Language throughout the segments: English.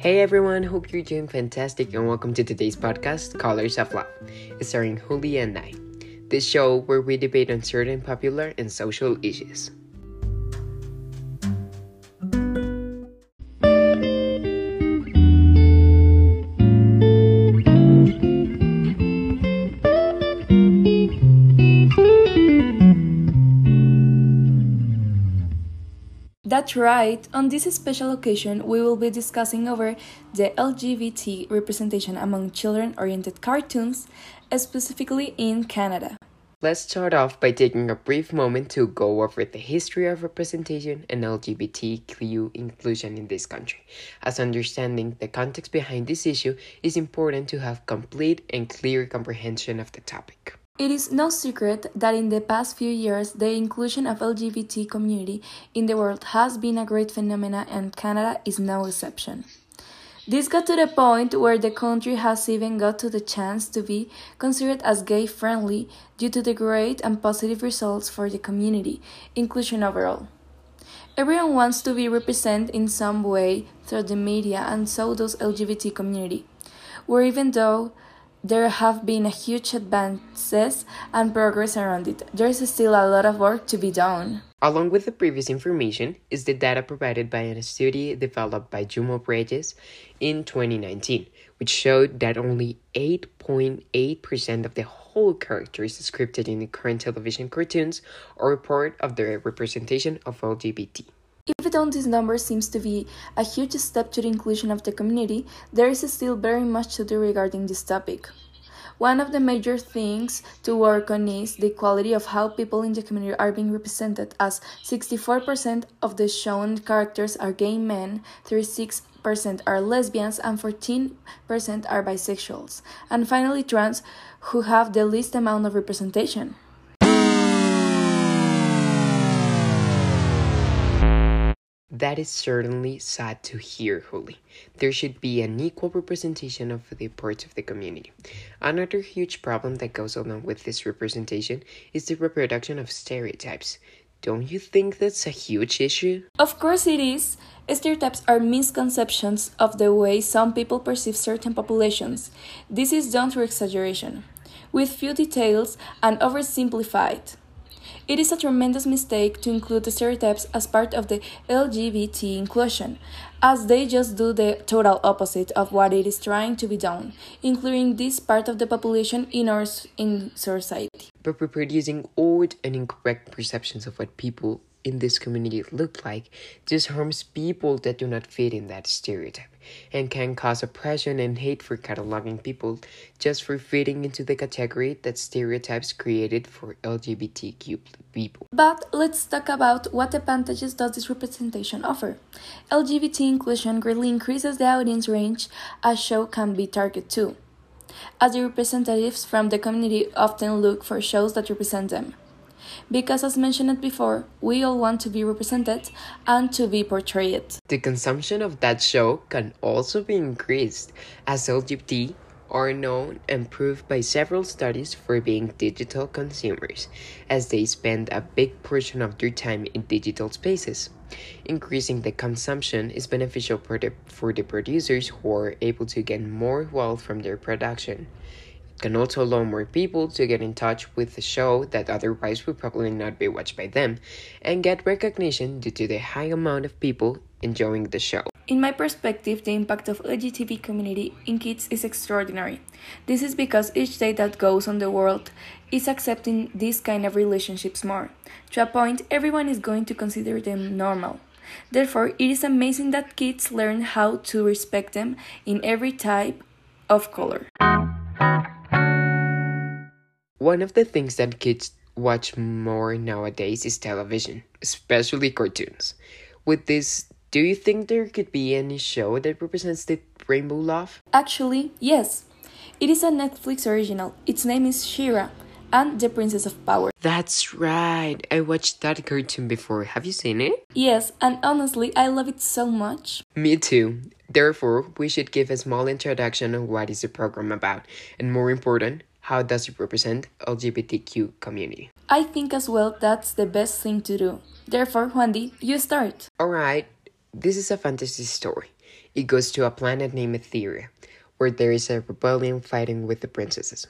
Hey everyone, hope you're doing fantastic and welcome to today's podcast, Colors of Love, starring Julie and I. This show where we debate on certain popular and social issues. That's right. On this special occasion, we will be discussing over the LGBT representation among children-oriented cartoons, specifically in Canada. Let's start off by taking a brief moment to go over the history of representation and LGBTQ inclusion in this country, as understanding the context behind this issue is important to have complete and clear comprehension of the topic. It is no secret that in the past few years the inclusion of LGBT community in the world has been a great phenomenon and Canada is no exception. This got to the point where the country has even got to the chance to be considered as gay friendly due to the great and positive results for the community, inclusion overall. Everyone wants to be represented in some way through the media and so does LGBT community. Where even though there have been huge advances and progress around it. There is still a lot of work to be done. Along with the previous information is the data provided by a study developed by Jumo Bridges in 2019, which showed that only 8.8% of the whole characters scripted in the current television cartoons are part of the representation of LGBT. Even though this number seems to be a huge step to the inclusion of the community, there is still very much to do regarding this topic. One of the major things to work on is the quality of how people in the community are being represented, as 64% of the shown characters are gay men, 36% are lesbians, and 14% are bisexuals, and finally trans, who have the least amount of representation. That is certainly sad to hear, Holly. There should be an equal representation of the parts of the community. Another huge problem that goes along with this representation is the reproduction of stereotypes. Don't you think that's a huge issue? Of course it is. Stereotypes are misconceptions of the way some people perceive certain populations. This is done through exaggeration, with few details and oversimplified. It is a tremendous mistake to include the stereotypes as part of the LGBT inclusion, as they just do the total opposite of what it is trying to be done, including this part of the population in our in society. But reproducing old and incorrect perceptions of what people in this community look like just harms people that do not fit in that stereotype and can cause oppression and hate for cataloging people just for fitting into the category that stereotypes created for LGBTQ people. But let's talk about what advantages does this representation offer. LGBT inclusion greatly increases the audience range a show can be targeted to, as the representatives from the community often look for shows that represent them because as mentioned before, we all want to be represented and to be portrayed. The consumption of that show can also be increased as LGBT are known and proved by several studies for being digital consumers, as they spend a big portion of their time in digital spaces. Increasing the consumption is beneficial for the, for the producers who are able to get more wealth from their production can also allow more people to get in touch with the show that otherwise would probably not be watched by them and get recognition due to the high amount of people enjoying the show. In my perspective, the impact of LGBT community in kids is extraordinary. This is because each day that goes on the world is accepting these kind of relationships more. To a point, everyone is going to consider them normal. Therefore, it is amazing that kids learn how to respect them in every type of color. One of the things that kids watch more nowadays is television, especially cartoons. With this, do you think there could be any show that represents the rainbow love? Actually, yes. It is a Netflix original. Its name is She-Ra and the Princess of Power. That's right. I watched that cartoon before. Have you seen it? Yes, and honestly, I love it so much. Me too. Therefore, we should give a small introduction on what is the program about, and more important, how does it represent LGBTQ community? I think as well that's the best thing to do. Therefore, Juandi, you start. Alright, this is a fantasy story. It goes to a planet named Etheria, where there is a rebellion fighting with the princesses.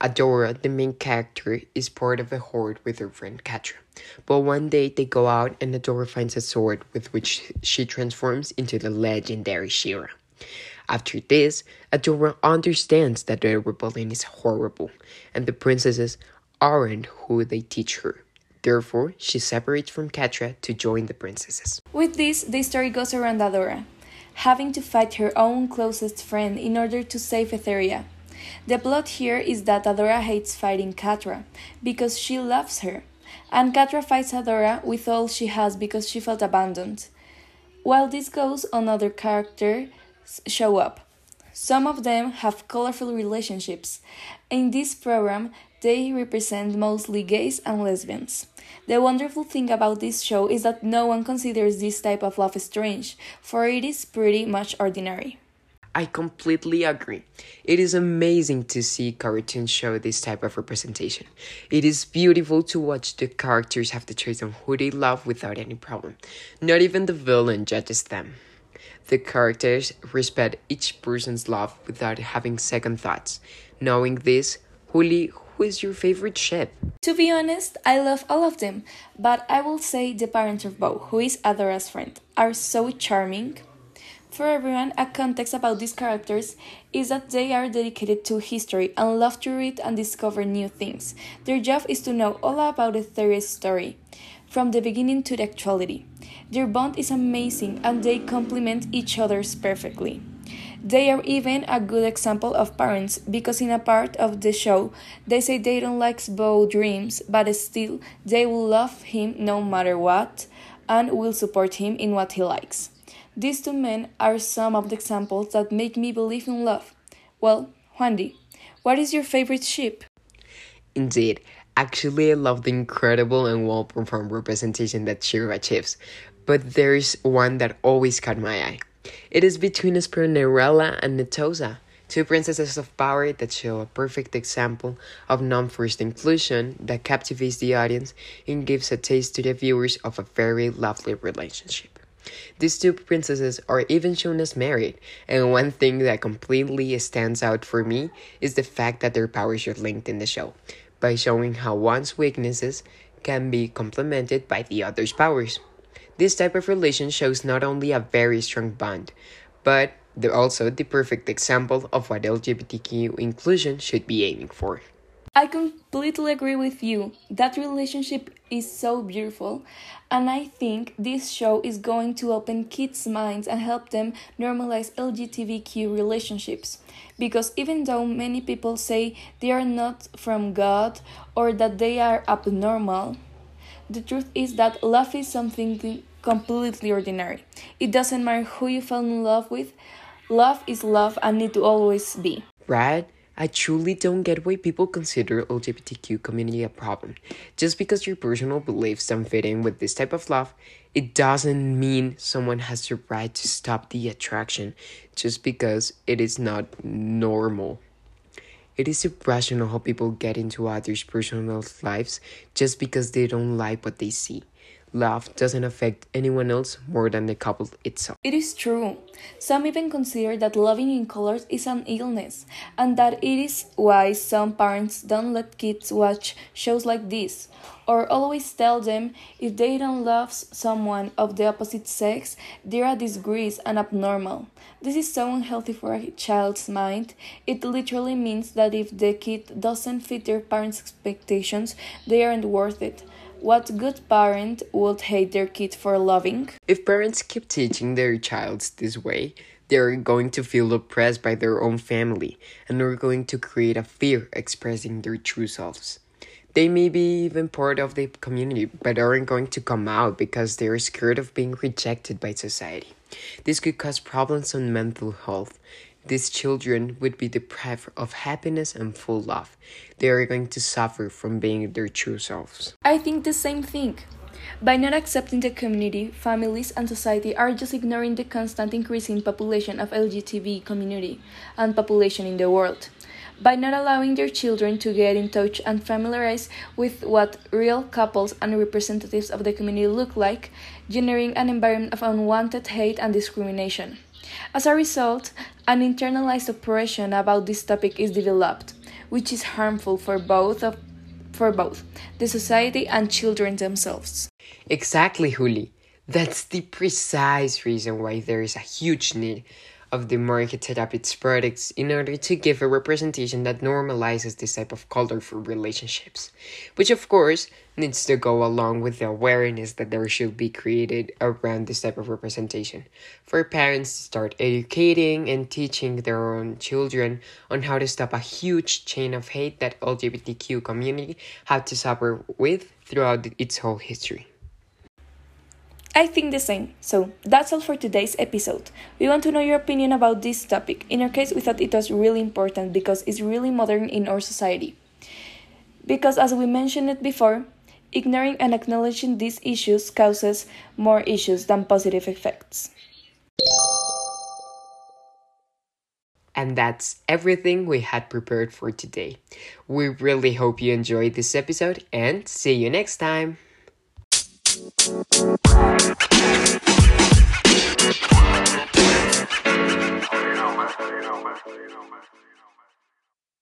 Adora, the main character, is part of a horde with her friend Catra. But one day they go out and Adora finds a sword with which she transforms into the legendary She-Ra. After this, Adora understands that the rebellion is horrible and the princesses aren't who they teach her. Therefore, she separates from Catra to join the princesses. With this, the story goes around Adora, having to fight her own closest friend in order to save Etheria. The plot here is that Adora hates fighting Catra because she loves her, and Catra fights Adora with all she has because she felt abandoned. While this goes on, other characters show up. Some of them have colorful relationships. In this program, they represent mostly gays and lesbians. The wonderful thing about this show is that no one considers this type of love strange, for it is pretty much ordinary. I completely agree. It is amazing to see cartoons show this type of representation. It is beautiful to watch the characters have the choice on who they love without any problem. Not even the villain judges them. The characters respect each person's love without having second thoughts. Knowing this, Huli, who is your favorite ship? To be honest, I love all of them, but I will say the parents of Bow, who is Adora's friend, are so charming. For everyone, a context about these characters is that they are dedicated to history and love to read and discover new things. Their job is to know all about Etheria's story, from the beginning to the actuality. Their bond is amazing and they complement each other perfectly. They are even a good example of parents because in a part of the show they say they don't like Bow dreams, but still they will love him no matter what and will support him in what he likes. These two men are some of the examples that make me believe in love. Well, Juandi, what is your favorite ship? Indeed, actually, I love the incredible and well performed representation that She-Ra achieves, but there's one that always caught my eye. It is between Esperanarella and Netossa, two princesses of power that show a perfect example of non forced inclusion that captivates the audience and gives a taste to the viewers of a very lovely relationship. These two princesses are even shown as married, and one thing that completely stands out for me is the fact that their powers are linked in the show, by showing how one's weaknesses can be complemented by the other's powers. This type of relation shows not only a very strong bond, but they're also the perfect example of what LGBTQ inclusion should be aiming for. I completely agree with you. That relationship is so beautiful, and I think this show is going to open kids' minds and help them normalize LGBTQ relationships. Because even though many people say they are not from God or that they are abnormal, the truth is that love is something completely ordinary. It doesn't matter who you fell in love with, love is love and need to always be. Right? I truly don't get why people consider LGBTQ community a problem. Just because your personal beliefs don't fit in with this type of love, it doesn't mean someone has the right to stop the attraction just because it is not normal. It is irrational how people get into others' personal lives just because they don't like what they see love doesn't affect anyone else more than the couple itself. It is true. Some even consider that loving in colors is an illness, and that it is why some parents don't let kids watch shows like this, or always tell them if they don't love someone of the opposite sex, they're a disgrace and abnormal. This is so unhealthy for a child's mind. It literally means that if the kid doesn't fit their parents' expectations, they aren't worth it. What good parent would hate their kid for loving? If parents keep teaching their child this way, they're going to feel oppressed by their own family and are going to create a fear expressing their true selves. They may be even part of the community, but aren't going to come out because they're scared of being rejected by society. This could cause problems on mental health these children would be deprived of happiness and full love. They are going to suffer from being their true selves. I think the same thing. By not accepting the community, families and society are just ignoring the constant increasing population of LGBTQ community and population in the world. By not allowing their children to get in touch and familiarize with what real couples and representatives of the community look like, generating an environment of unwanted hate and discrimination. As a result, an internalized oppression about this topic is developed, which is harmful for both of for both the society and children themselves. Exactly, Juli. That's the precise reason why there is a huge need of the market to adapt its products in order to give a representation that normalizes this type of colorful relationships, which of course needs to go along with the awareness that there should be created around this type of representation for parents to start educating and teaching their own children on how to stop a huge chain of hate that LGBTQ community had to suffer with throughout its whole history. I think the same. So that's all for today's episode. We want to know your opinion about this topic. In our case, we thought it was really important because it's really modern in our society. Because as we mentioned it before, ignoring and acknowledging these issues causes more issues than positive effects. And that's everything we had prepared for today. We really hope you enjoyed this episode and see you next time. You.